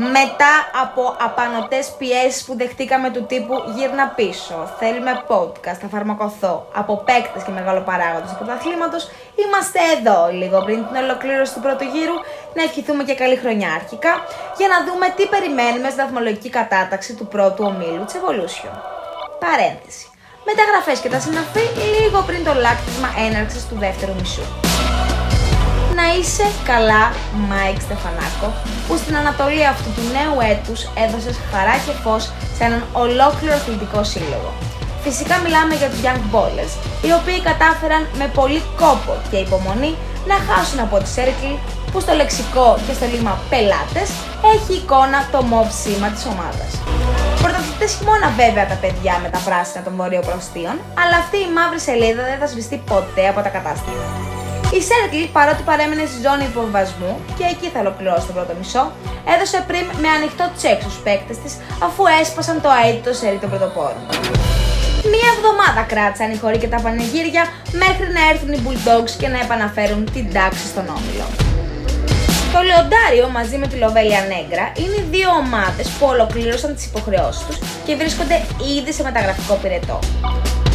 Μετά από απανοτές πιέσεις που δεχτήκαμε του τύπου γύρνα πίσω, θέλουμε podcast, θα φαρμακοθώ, από παίκτες και μεγαλοπαράγοντες του πρωταθλήματος, είμαστε εδώ λίγο πριν την ολοκλήρωση του πρώτου γύρου, να ευχηθούμε και καλή χρονιά αρχικά, για να δούμε τι περιμένουμε στη βαθμολογική κατάταξη του πρώτου ομίλου της Evolution. Παρένθεση. Μεταγραφές και τα συναφή λίγο πριν το λάκτισμα έναρξης του δεύτερου μισού να είσαι καλά, Μάικ Στεφανάκο, που στην ανατολή αυτού του νέου έτους έδωσες χαρά και φως σε έναν ολόκληρο αθλητικό σύλλογο. Φυσικά μιλάμε για τους Young Ballers, οι οποίοι κατάφεραν με πολύ κόπο και υπομονή να χάσουν από τη Circle, που στο λεξικό και στο λήμμα πελάτες έχει εικόνα το μωβ σήμα της ομάδας. Πρωταθλητές χειμώνα βέβαια τα παιδιά με τα πράσινα των βορείων προαστίων, αλλά αυτή η μαύρη σελίδα δεν θα σβηστεί ποτέ από τα κατάστημα. Η Σέρκλι, παρότι παρέμεινε στη ζώνη υποβασμού και εκεί θα ολοκληρώσει το πρώτο μισό, έδωσε πριν με ανοιχτό τσέκ στους παίκτες της αφού έσπασαν το αίτητο σερί των πρωτοπόρων. Μία εβδομάδα κράτησαν οι χωρί και τα πανηγύρια μέχρι να έρθουν οι Bulldogs και να επαναφέρουν την τάξη στον όμιλο. Το Λεοντάριο μαζί με τη Λοβέλια Νέγκρα είναι οι δύο ομάδες που ολοκλήρωσαν τις υποχρεώσεις τους και βρίσκονται ήδη σε μεταγραφικό πυρετό.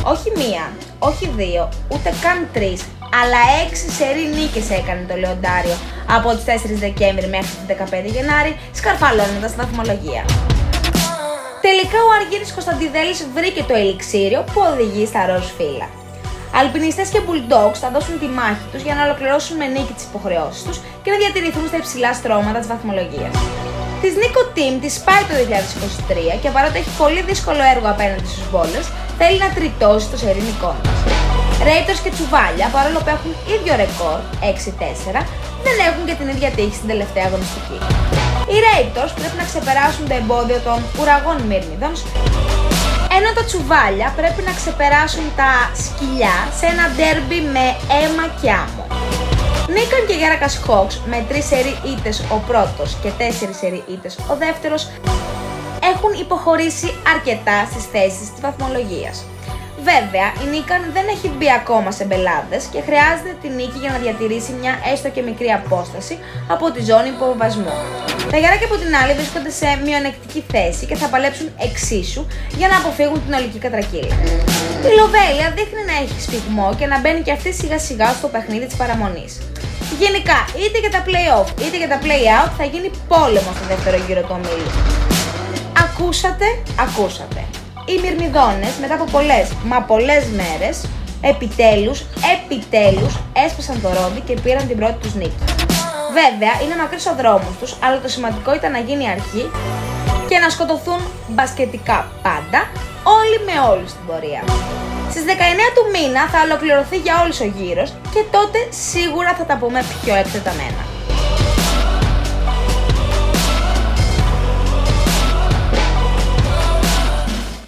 Όχι μία, όχι δύο, ούτε καν τρεις, αλλά 6 σερή νίκες έκανε το Λεοντάριο από τις 4 Δεκέμβρη μέχρι τις 15 Γενάρη, σκαρφαλώνοντας τα βαθμολογία. Τελικά ο Αργύρης Κωνσταντιδέλης βρήκε το ελιξίριο που οδηγεί στα ροζ φύλλα. Αλπινιστές και Bulldogs θα δώσουν τη μάχη τους για να ολοκληρώσουν με νίκη τις υποχρεώσεις τους και να διατηρηθούν στα υψηλά στρώματα της βαθμολογίας. Της Νίκο Team της πάει το 2023 και παρότι έχει πολύ δύσκολο έργο απέναντι στους μπόλες, θέλει να τριτώσει το σερινικό της. Raptors και Τσουβάλια, παρόλο που έχουν ίδιο ρεκόρ 6-4, δεν έχουν και την ίδια τύχη στην τελευταία αγωνιστική. Οι Raptors πρέπει να ξεπεράσουν το εμπόδιο των ουραγών Μύρνιδων, ενώ τα Τσουβάλια πρέπει να ξεπεράσουν τα σκυλιά σε ένα ντέρμπι με αίμα και άμμο. Νίκαν και Γέρακας Hawks με 3 σερί ήττες ο πρώτος και 4 σερί ήττες ο δεύτερος έχουν υποχωρήσει αρκετά στις θέσεις της βαθμολογίας. Βέβαια, η Νίκαν δεν έχει μπει ακόμα σε μπελάδες και χρειάζεται τη νίκη για να διατηρήσει μια έστω και μικρή απόσταση από τη ζώνη υποβασμού. Τα Γιάρακια από την άλλη βρίσκονται σε μειονεκτική θέση και θα παλέψουν εξίσου για να αποφύγουν την ολική κατρακύλα. Η Λοβέλια δείχνει να έχει σφιγμό και να μπαίνει και αυτή σιγά σιγά στο παιχνίδι της παραμονής. Γενικά, είτε για τα play-off είτε για τα play-out θα γίνει πόλεμο στο δεύτερο γύρο του ομίλου. Ακούσατε, ακούσατε οι Μυρμηδόνες μετά από πολλές, μα πολλές μέρες, επιτέλους, επιτέλους έσπασαν το ρόδι και πήραν την πρώτη τους νίκη. Βέβαια, είναι μακρύς ο δρόμος τους, αλλά το σημαντικό ήταν να γίνει αρχή και να σκοτωθούν μπασκετικά πάντα, όλοι με όλους στην πορεία. Στις 19 του μήνα θα ολοκληρωθεί για όλους ο γύρος και τότε σίγουρα θα τα πούμε πιο εκτεταμένα.